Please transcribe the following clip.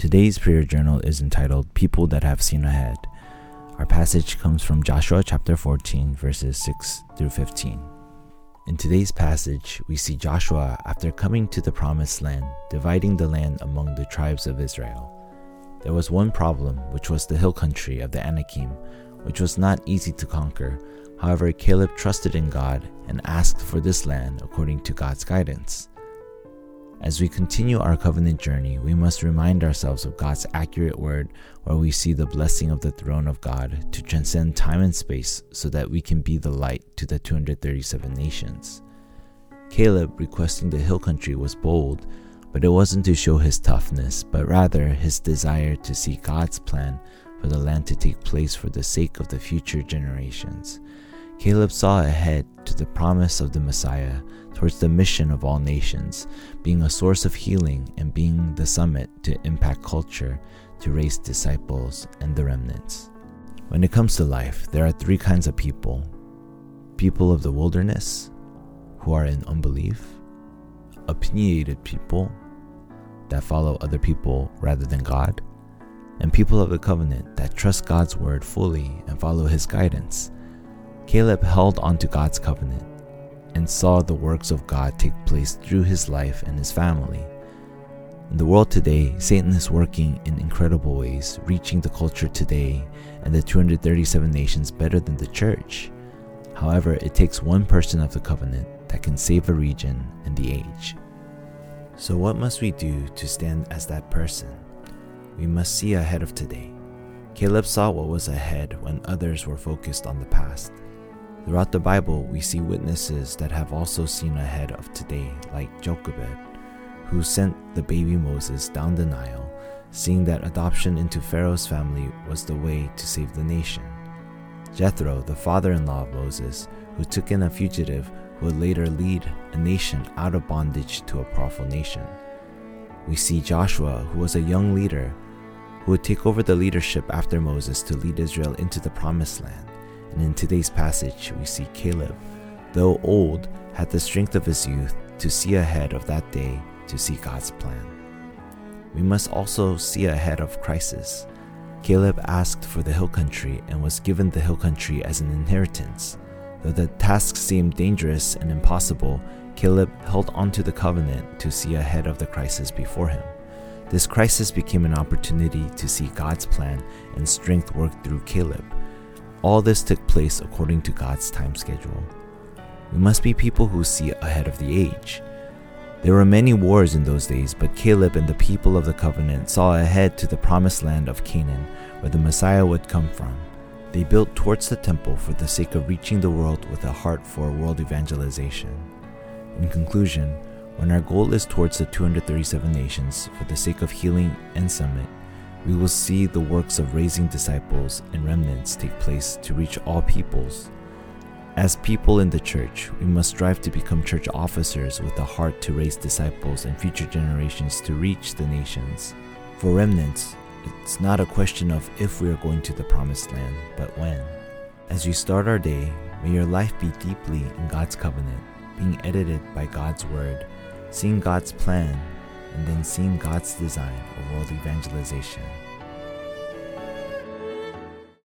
Today's prayer journal is entitled People That Have Seen Ahead. Our passage comes from Joshua chapter 14, verses 6 through 15. In today's passage, we see Joshua, after coming to the promised land, dividing the land among the tribes of Israel. There was one problem, which was the hill country of the Anakim, which was not easy to conquer. However, Caleb trusted in God and asked for this land according to God's guidance. As we continue our covenant journey, we must remind ourselves of God's accurate word, where we see the blessing of the throne of God to transcend time and space so that we can be the light to the 237 nations. Caleb requesting the hill country was bold, but it wasn't to show his toughness, but rather his desire to see God's plan for the land to take place for the sake of the future generations. Caleb saw ahead to the promise of the Messiah towards the mission of all nations, being a source of healing and being the summit to impact culture to raise disciples and the remnants. When it comes to life, there are three kinds of people people of the wilderness, who are in unbelief, opinionated people that follow other people rather than God, and people of the covenant that trust God's word fully and follow his guidance. Caleb held onto God's covenant and saw the works of God take place through his life and his family. In the world today, Satan is working in incredible ways, reaching the culture today and the 237 nations better than the church. However, it takes one person of the covenant that can save a region and the age. So, what must we do to stand as that person? We must see ahead of today. Caleb saw what was ahead when others were focused on the past. Throughout the Bible, we see witnesses that have also seen ahead of today, like Jochebed, who sent the baby Moses down the Nile, seeing that adoption into Pharaoh's family was the way to save the nation. Jethro, the father in law of Moses, who took in a fugitive who would later lead a nation out of bondage to a powerful nation. We see Joshua, who was a young leader, who would take over the leadership after Moses to lead Israel into the promised land. And in today's passage, we see Caleb, though old, had the strength of his youth to see ahead of that day to see God's plan. We must also see ahead of crisis. Caleb asked for the hill country and was given the hill country as an inheritance. Though the task seemed dangerous and impossible, Caleb held onto the covenant to see ahead of the crisis before him. This crisis became an opportunity to see God's plan and strength work through Caleb. All this took place according to God's time schedule. We must be people who see ahead of the age. There were many wars in those days, but Caleb and the people of the covenant saw ahead to the promised land of Canaan, where the Messiah would come from. They built towards the temple for the sake of reaching the world with a heart for world evangelization. In conclusion, when our goal is towards the 237 nations for the sake of healing and summit, we will see the works of raising disciples and remnants take place to reach all peoples. As people in the church, we must strive to become church officers with a heart to raise disciples and future generations to reach the nations. For remnants, it's not a question of if we are going to the promised land, but when. As we start our day, may your life be deeply in God's covenant, being edited by God's word, seeing God's plan and then seeing God's design of world evangelization.